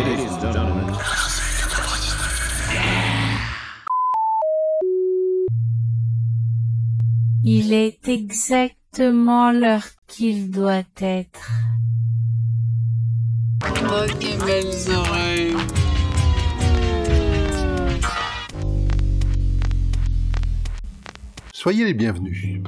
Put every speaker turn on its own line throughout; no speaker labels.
Ladies and gentlemen.
Il est exactement l'heure qu'il doit être.
Oh, quelles belles oreilles.
Soyez les bienvenus.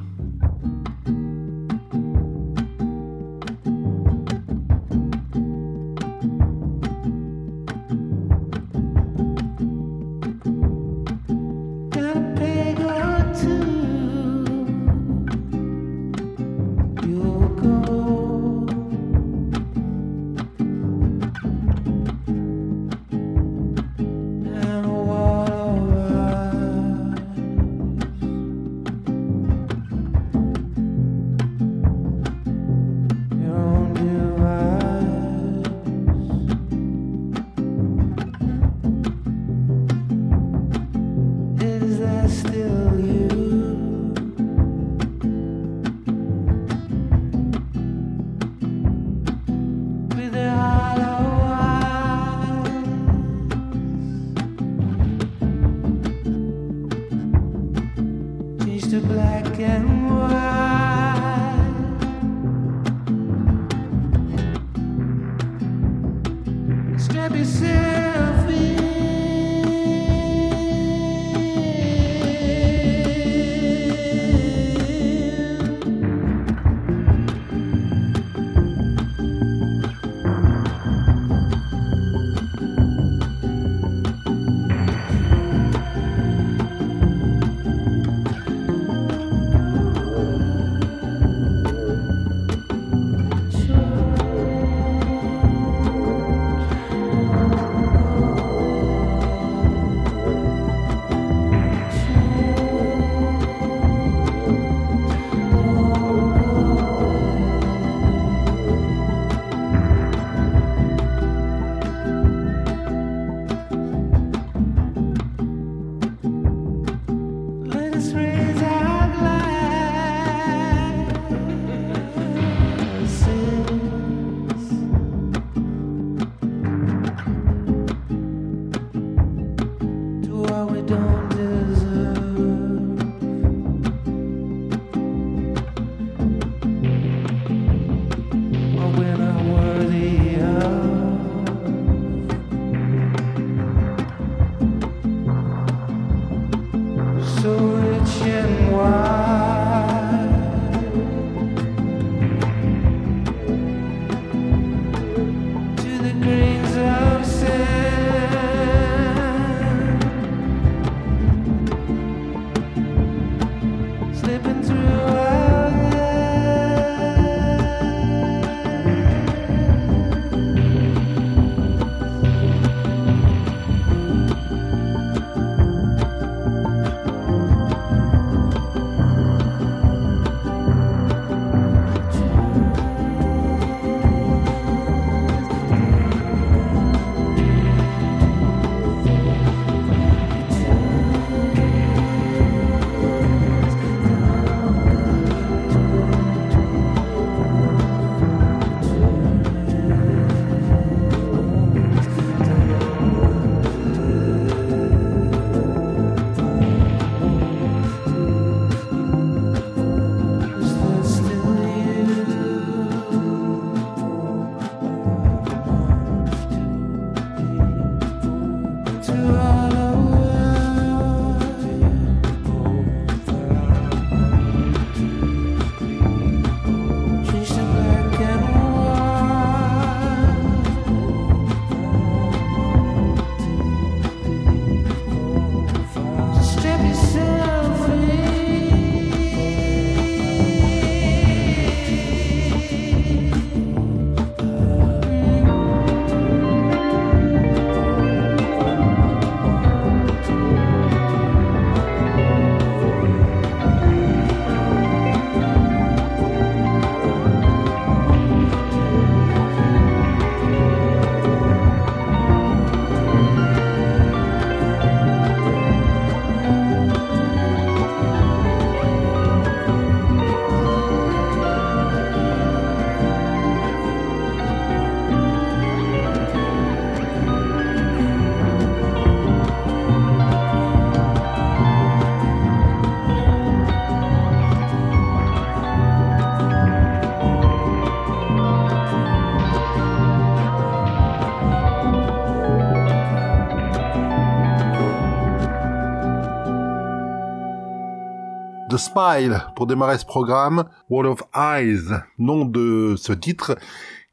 Smile pour démarrer ce programme, Wall of Eyes, nom de ce titre,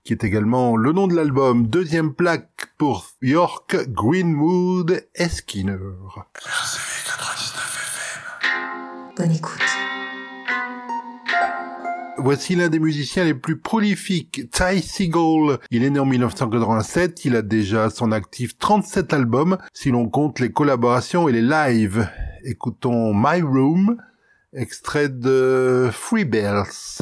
qui est également le nom de l'album. Deuxième plaque pour York, Greenwood et Skinner.
Bonne écoute.
Voici l'un des musiciens les plus prolifiques, Ty Seagull. Il est né en 1987, il a déjà à son actif 37 albums, si l'on compte les collaborations et les lives. Écoutons My Room, extrait de Free Bells.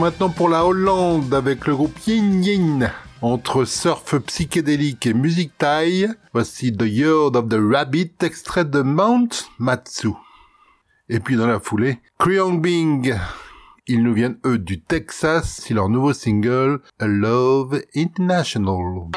Maintenant pour la Hollande avec le groupe Yin Yin. Entre surf psychédélique et musique thaï, voici The Yard of the Rabbit, extrait de Mount Matsu. Et puis dans la foulée, Kryong Bing. Ils nous viennent eux du Texas, c'est leur nouveau single A Love International.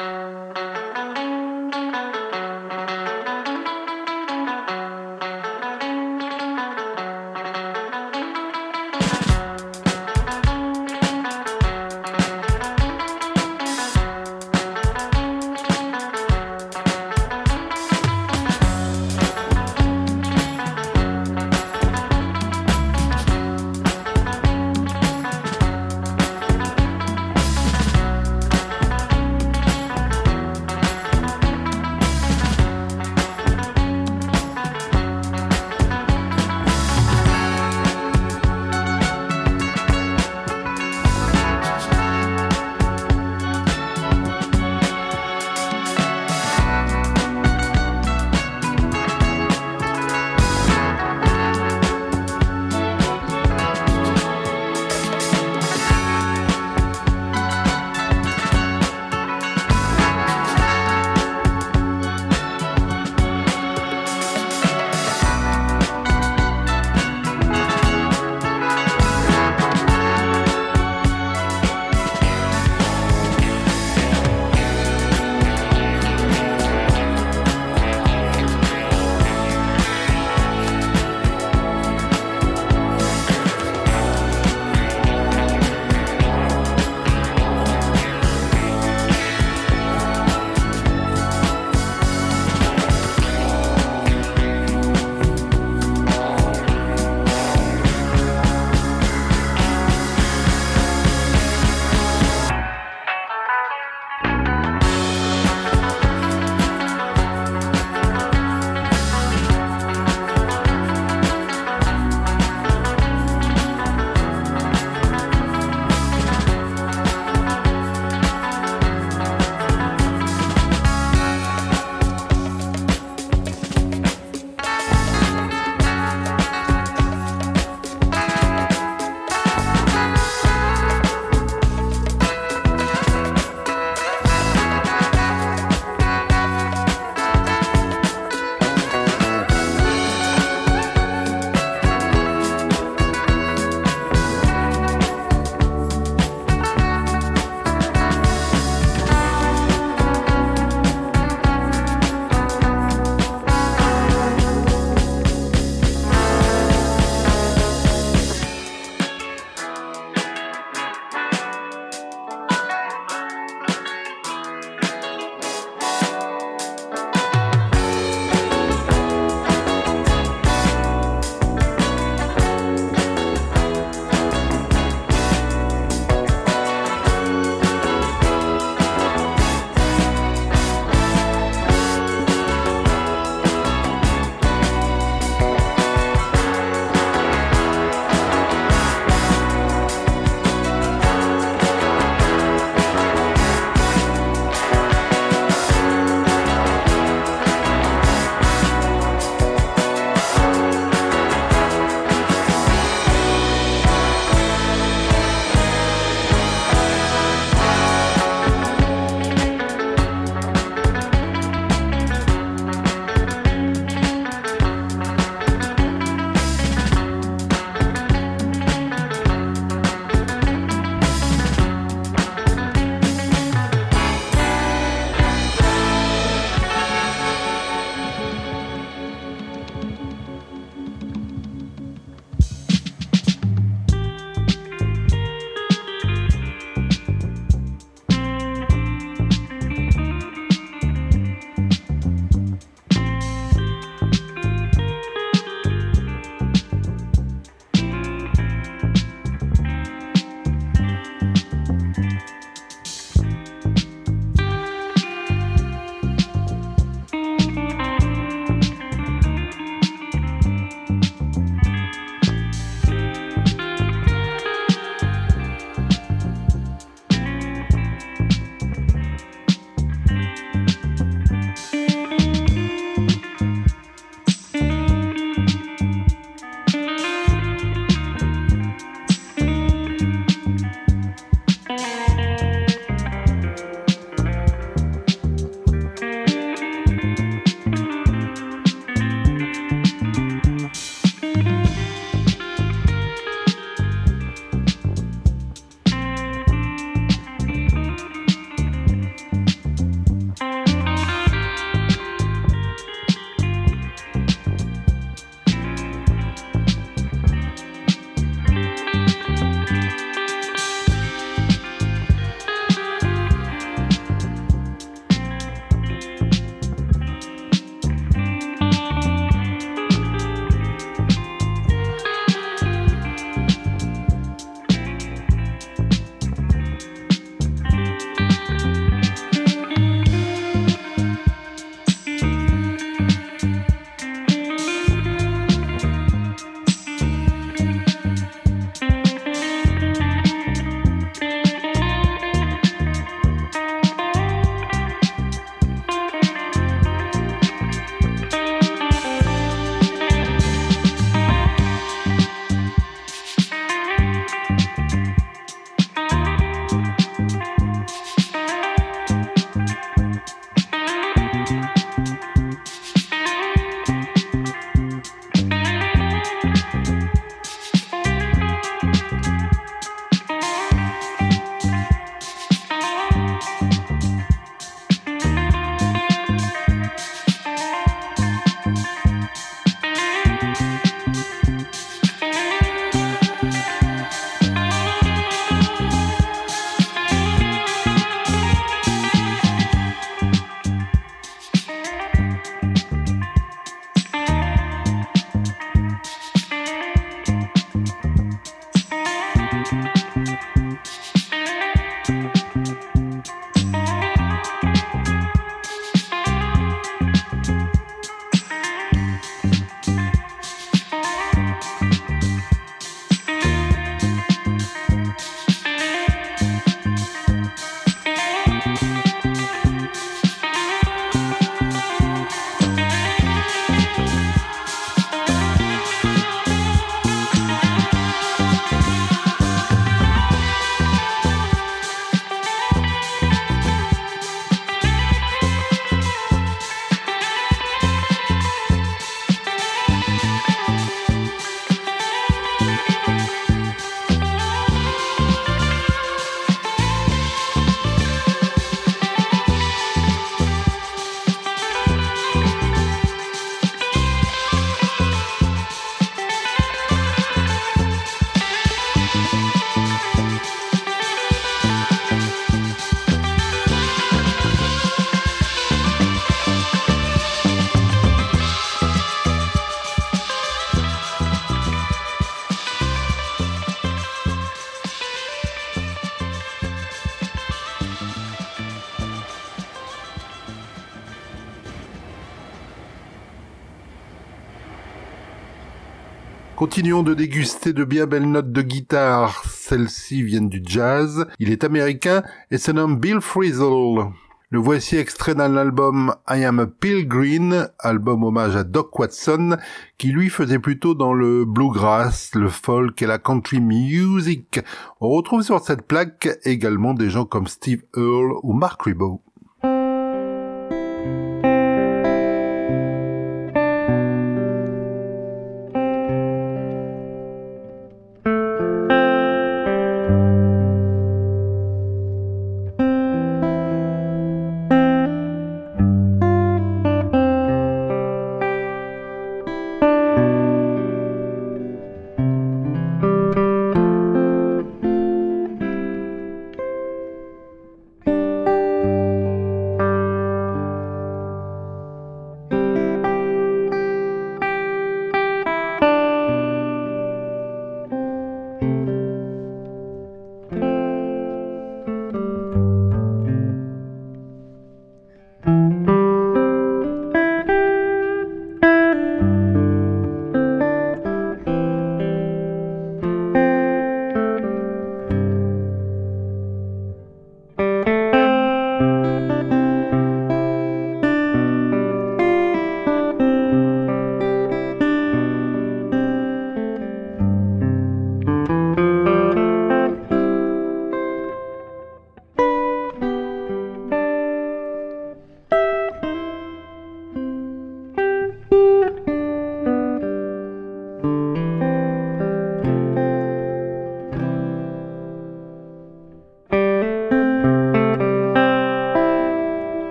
De déguster de bien belles notes de guitare. Celles-ci viennent du jazz. Il est américain et se nomme Bill Frisell. Le voici extrait d'un album I Am a Pilgrim, album hommage à Doc Watson, qui lui faisait plutôt dans le bluegrass, le folk et la country music. On retrouve sur cette plaque également des gens comme Steve Earle ou Mark Ribot.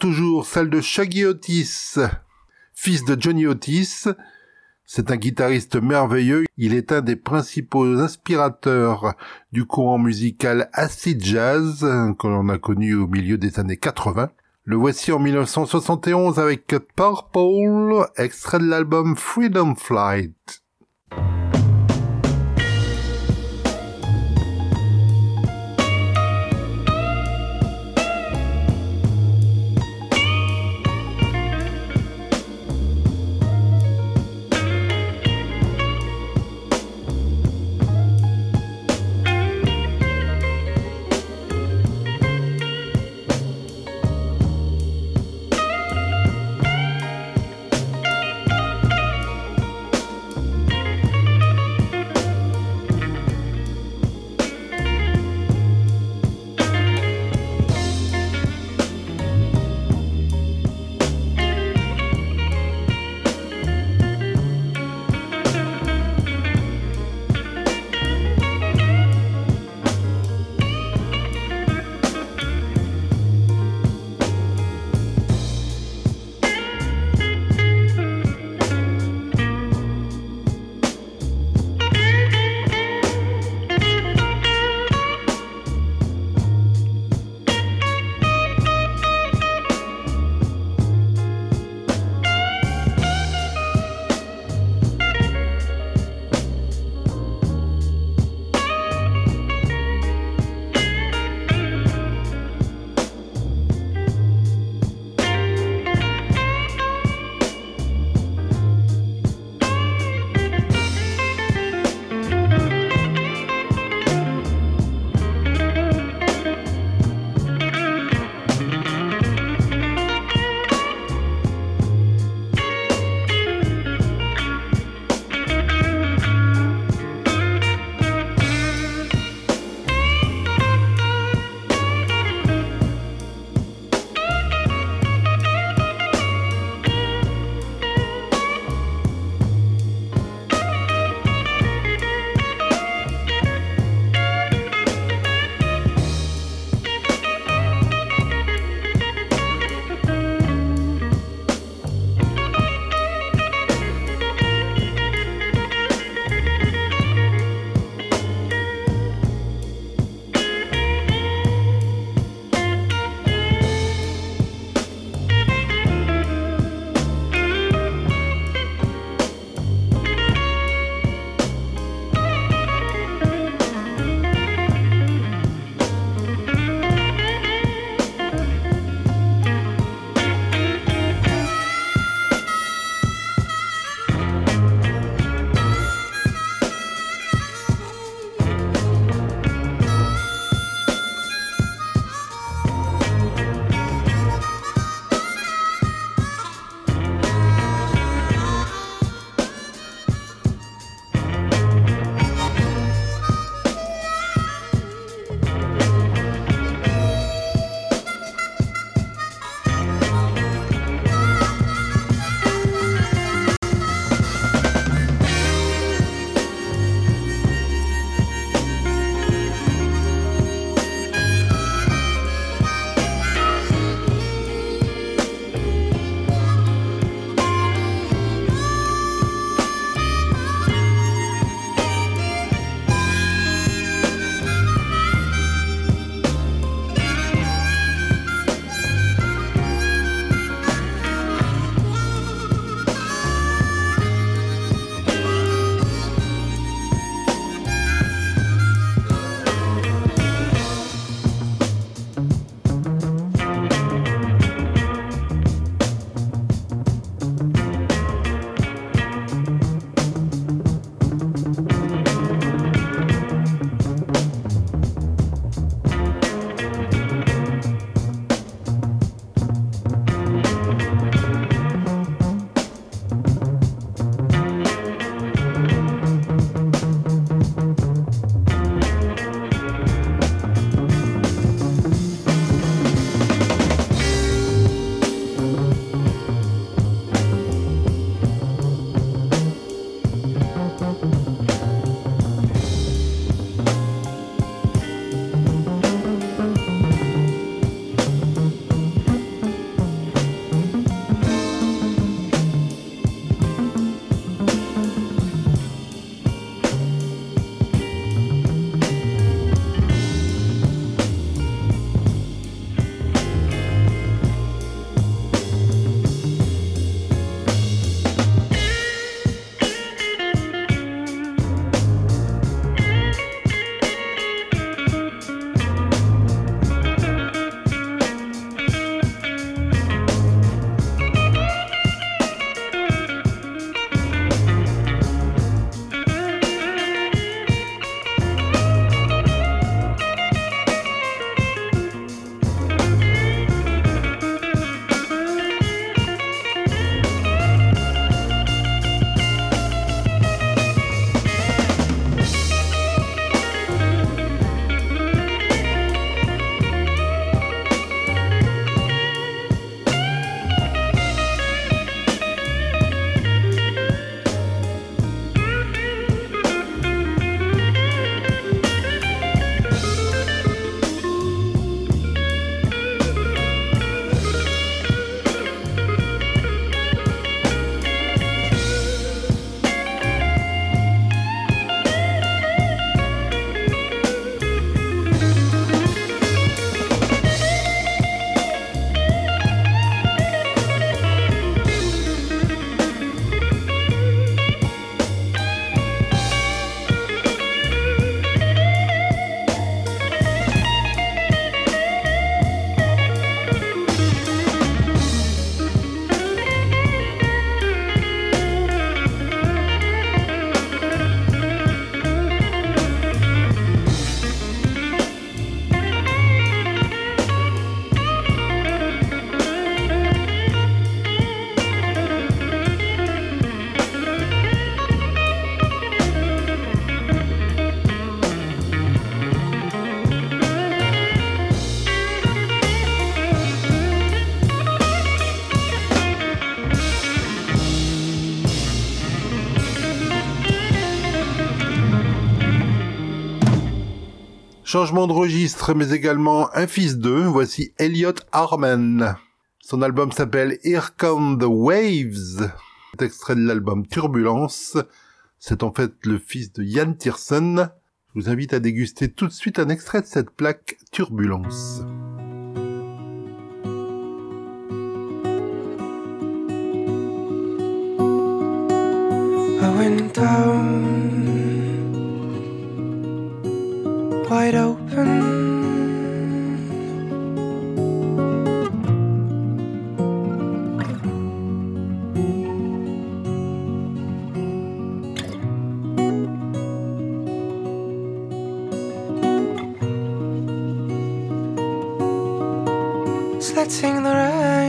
Toujours, celle de Shaggy Otis, fils de Johnny Otis. C'est un guitariste merveilleux. Il est un des principaux inspirateurs du courant musical acid jazz que l'on a connu au milieu des années 80. Le voici en 1971 avec Purple, extrait de l'album Freedom Flight. Changement de registre, mais également un fils d'eux. Voici Elliot Harman. Son album s'appelle Here Come the Waves. C'est extrait de l'album Turbulence. C'est en fait le fils de Ian Tiersen. Je vous invite à déguster tout de suite un extrait de cette plaque Turbulence.
Wide open. Letting the rain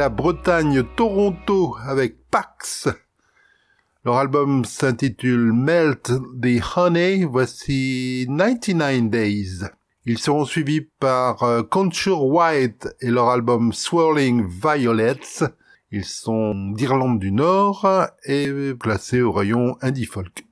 la Bretagne Toronto avec Pax. Leur album s'intitule Melt the Honey. Voici 99 Days. Ils seront suivis par euh, Contour White et leur album Swirling Violets. Ils sont d'Irlande du Nord et placés au rayon Indie Folk.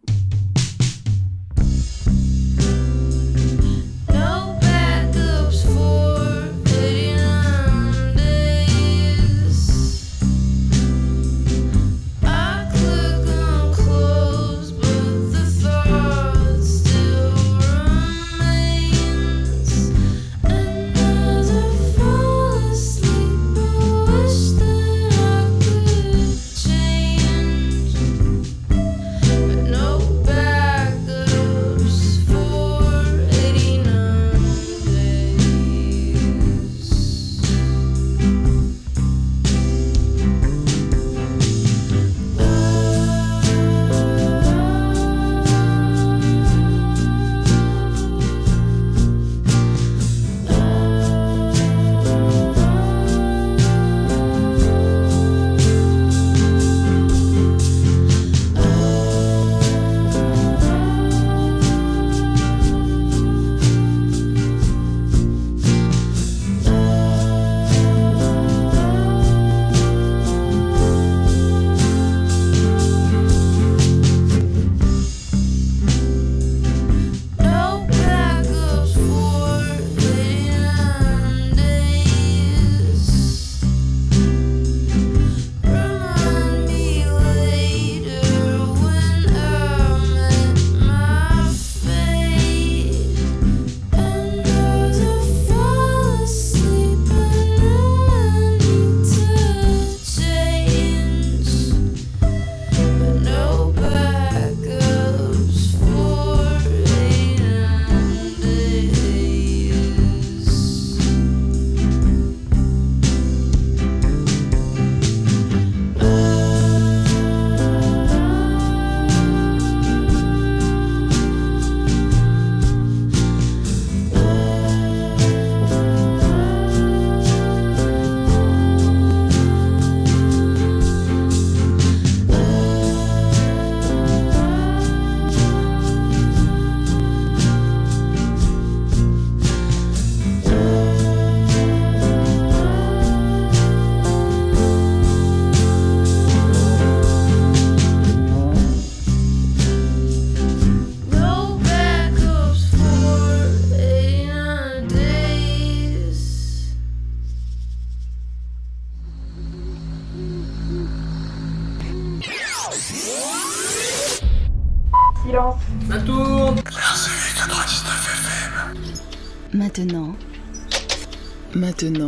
maintenant.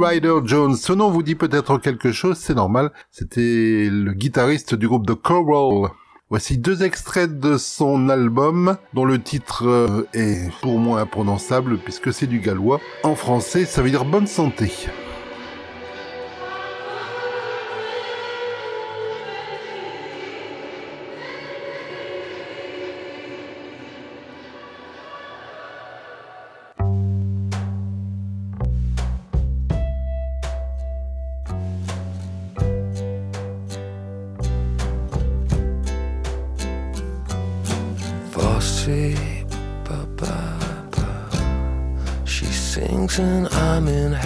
Ryder Jones. Ce nom vous dit peut-être quelque chose, c'est normal. C'était le guitariste du groupe The Coral. Voici deux extraits de son album dont le titre euh, est pour moi imprononçable puisque c'est du gallois. En français, ça veut dire bonne santé.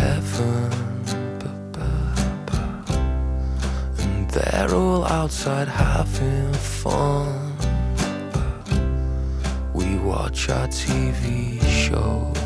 heaven. And they're all outside having fun. We watch our TV shows.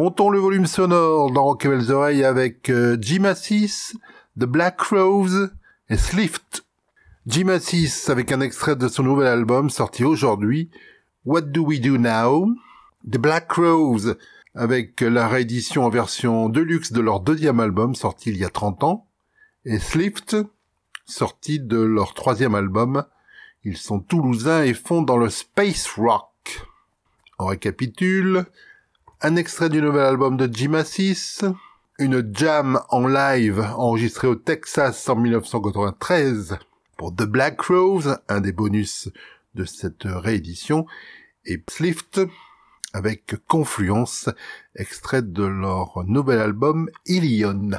Montons le volume sonore dans Rock et Belles Oreilles avec euh, Jim Assis, The Black Rose et Slift. Jim Assis avec un extrait de son nouvel album sorti aujourd'hui, What Do We Do Now? The Black Rose avec la réédition en version deluxe de leur deuxième album sorti il y a 30 ans et Slift sorti de leur troisième album. Ils sont toulousains et font dans le space rock. On récapitule un extrait du nouvel album de Jim Assis, une jam en live enregistrée au Texas en 1993 pour The Black Rose, un des bonus de cette réédition, et Slift avec Confluence, extrait de leur nouvel album Ilion.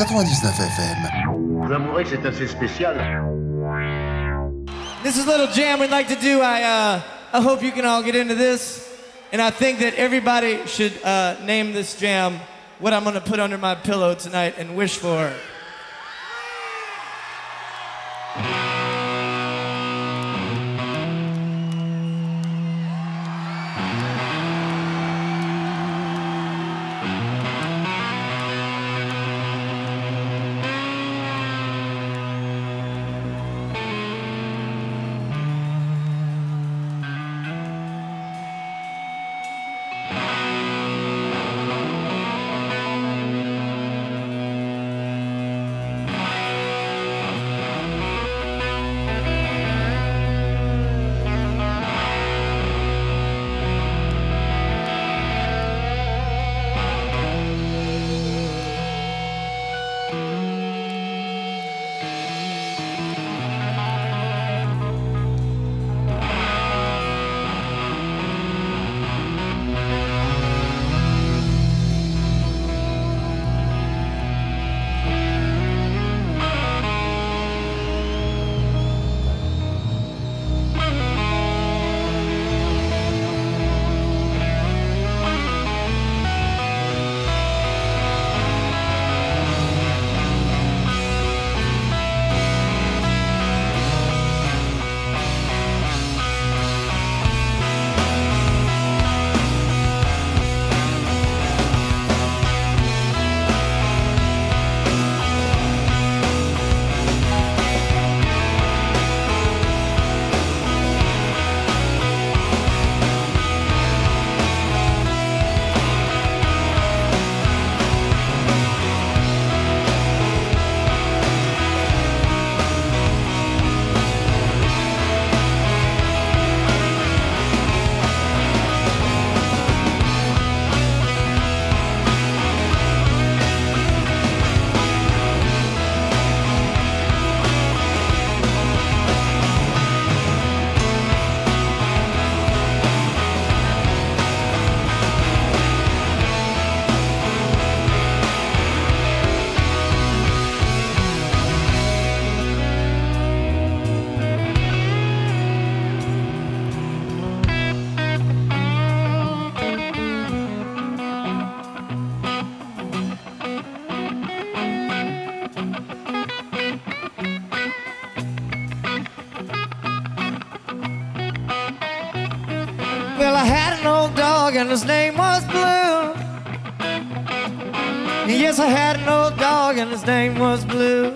99 FM.
Vous avouerez que c'est assez spécial.
This is a little jam we'd like to do. I, uh, I hope you can all get into this. And I think that everybody should uh, name this jam what I'm going to put under my pillow tonight and wish for. And his name was Blue.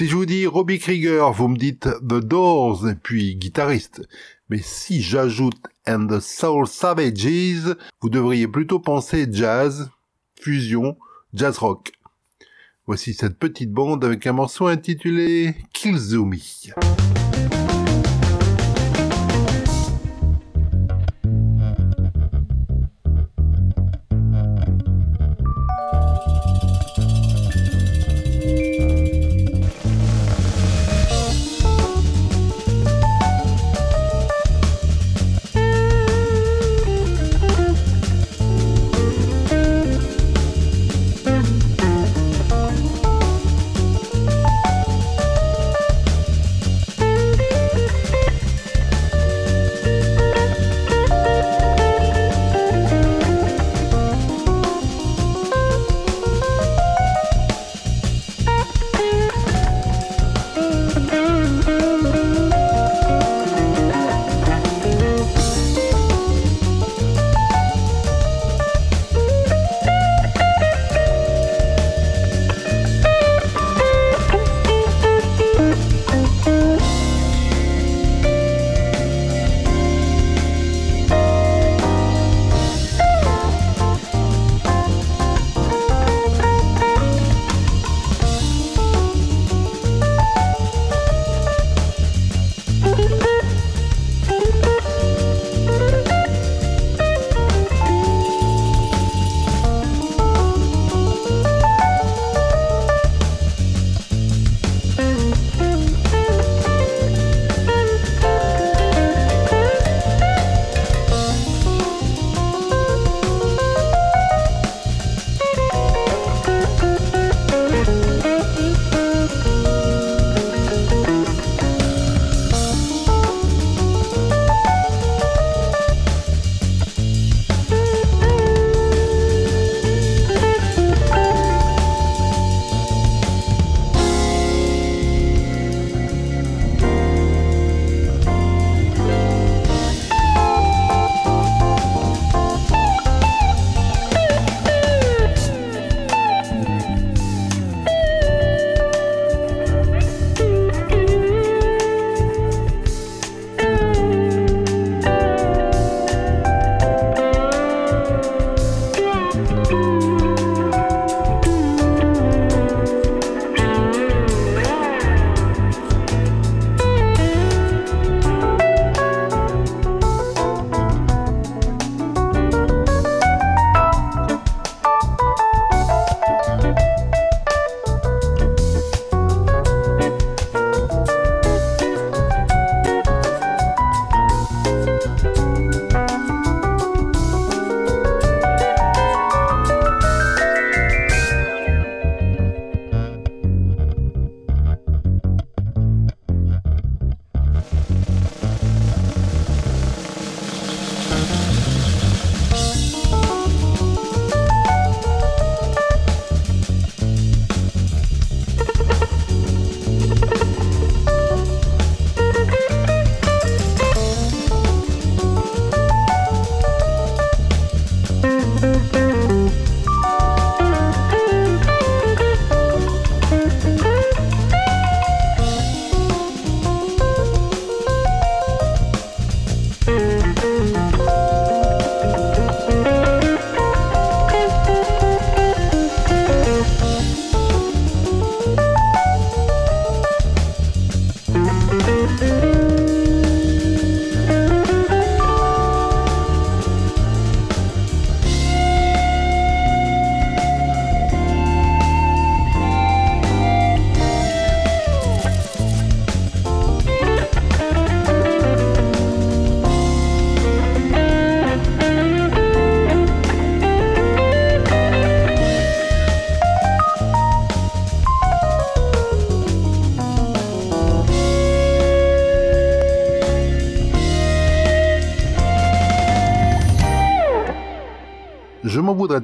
Si je vous dis Robbie Krieger, vous me dites The Doors et puis guitariste. Mais si j'ajoute And the Soul Savages, vous devriez plutôt penser jazz, fusion, jazz rock. Voici cette petite bande avec un morceau intitulé Killzoomy. Je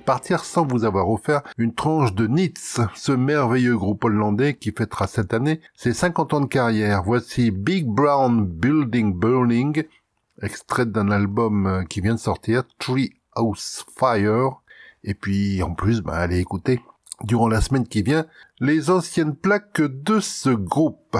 partir sans vous avoir offert une tranche de Nitz, ce merveilleux groupe hollandais qui fêtera cette année ses 50 ans de carrière. Voici Big Brown Building Burning, extrait d'un album euh, qui vient de sortir, Tree House Fire. Et puis, en plus, bah, allez écouter.
durant la semaine qui vient les anciennes plaques de ce groupe.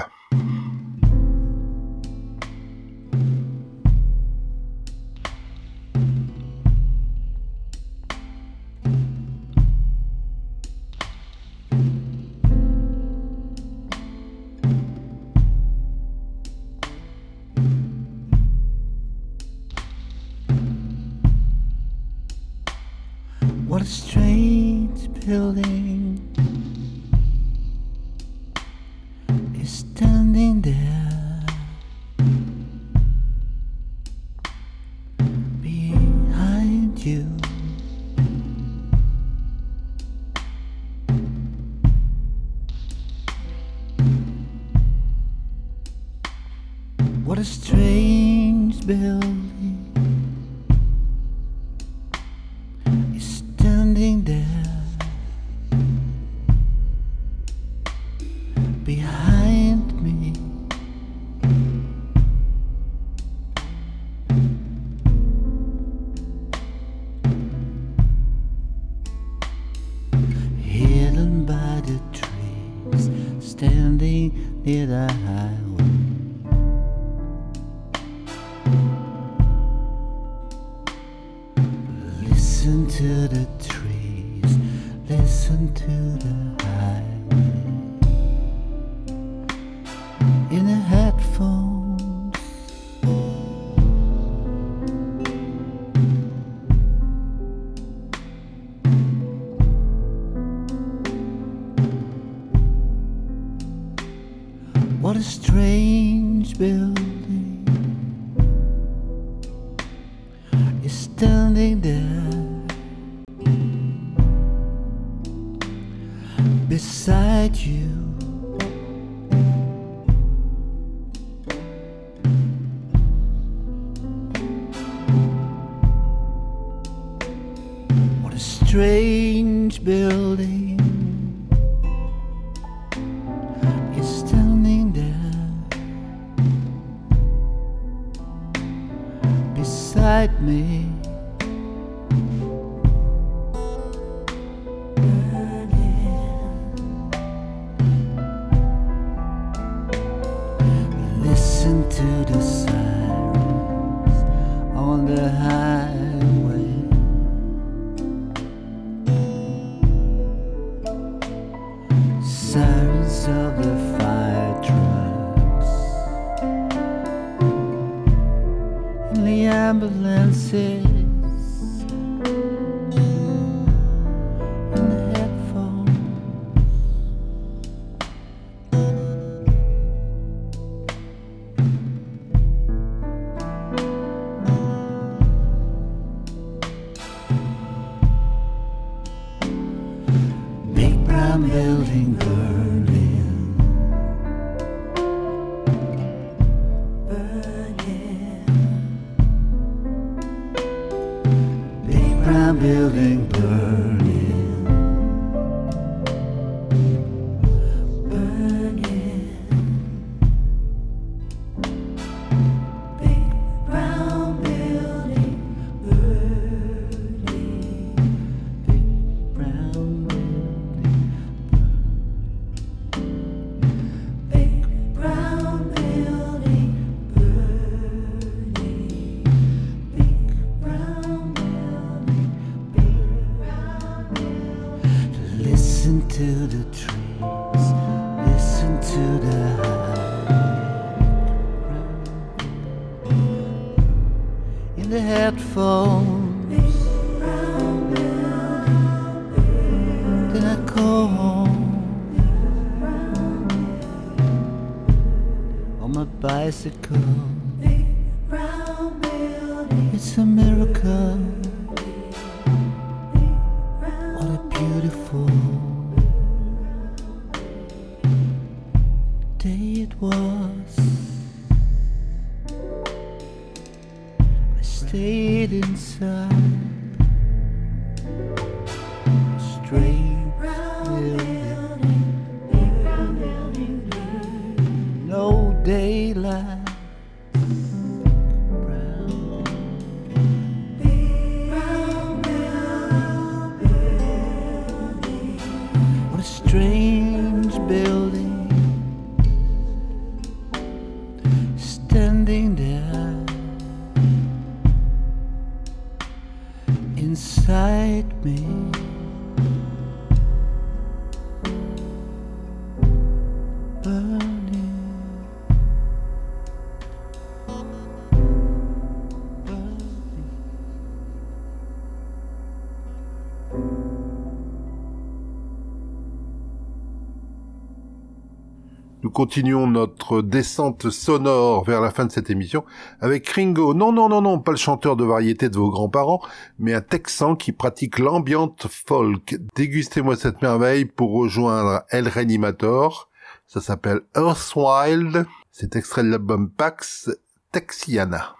Continuons notre descente sonore vers la fin de cette émission avec Ringo. Non, non, non, non, pas le chanteur de variété de vos grands-parents, mais un Texan qui pratique l'ambiante folk. Dégustez-moi cette merveille pour rejoindre El Reanimator. Ça s'appelle Earthwild. C'est extrait de l'album Pax Texiana.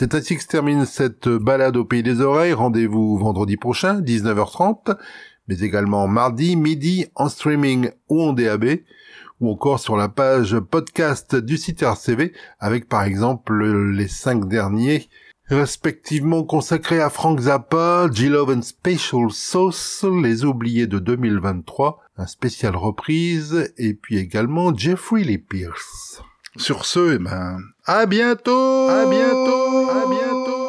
C'est ainsi que se termine cette balade au pays des oreilles. Rendez-vous vendredi prochain, 19h30, mais également mardi, midi, en streaming ou en DAB, ou encore sur la page podcast du site RCV, avec par exemple les cinq derniers, respectivement consacrés à Frank Zappa, G-Love and Special Sauce, Les Oubliés de 2023, un spécial reprise, et puis également Jeffrey Lee Pierce. Sur ce, eh ben, à bientôt! À bientôt! À bientôt!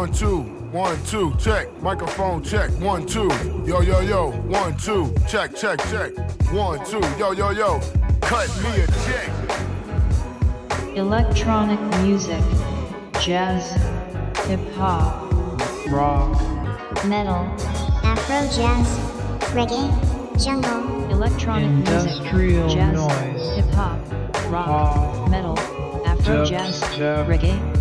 One, two, one, two, check. Microphone check, one, two. Yo, yo, yo, one, two, check, check, check. One, two, yo, yo, yo. Cut me a check.
Electronic music, jazz, hip hop, rock,
metal, Afro jazz, reggae, jungle,
electronic
Industrial
music, jazz,
noise.
hip hop, rock,
Pop,
metal, Afro
dub
jazz, reggae, jungle,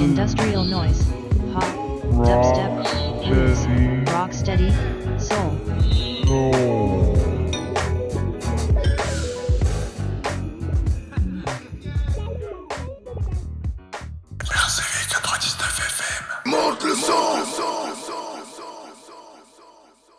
industrial noise, pop,
rock,
dubstep, blues, rock steady, soul.
soul.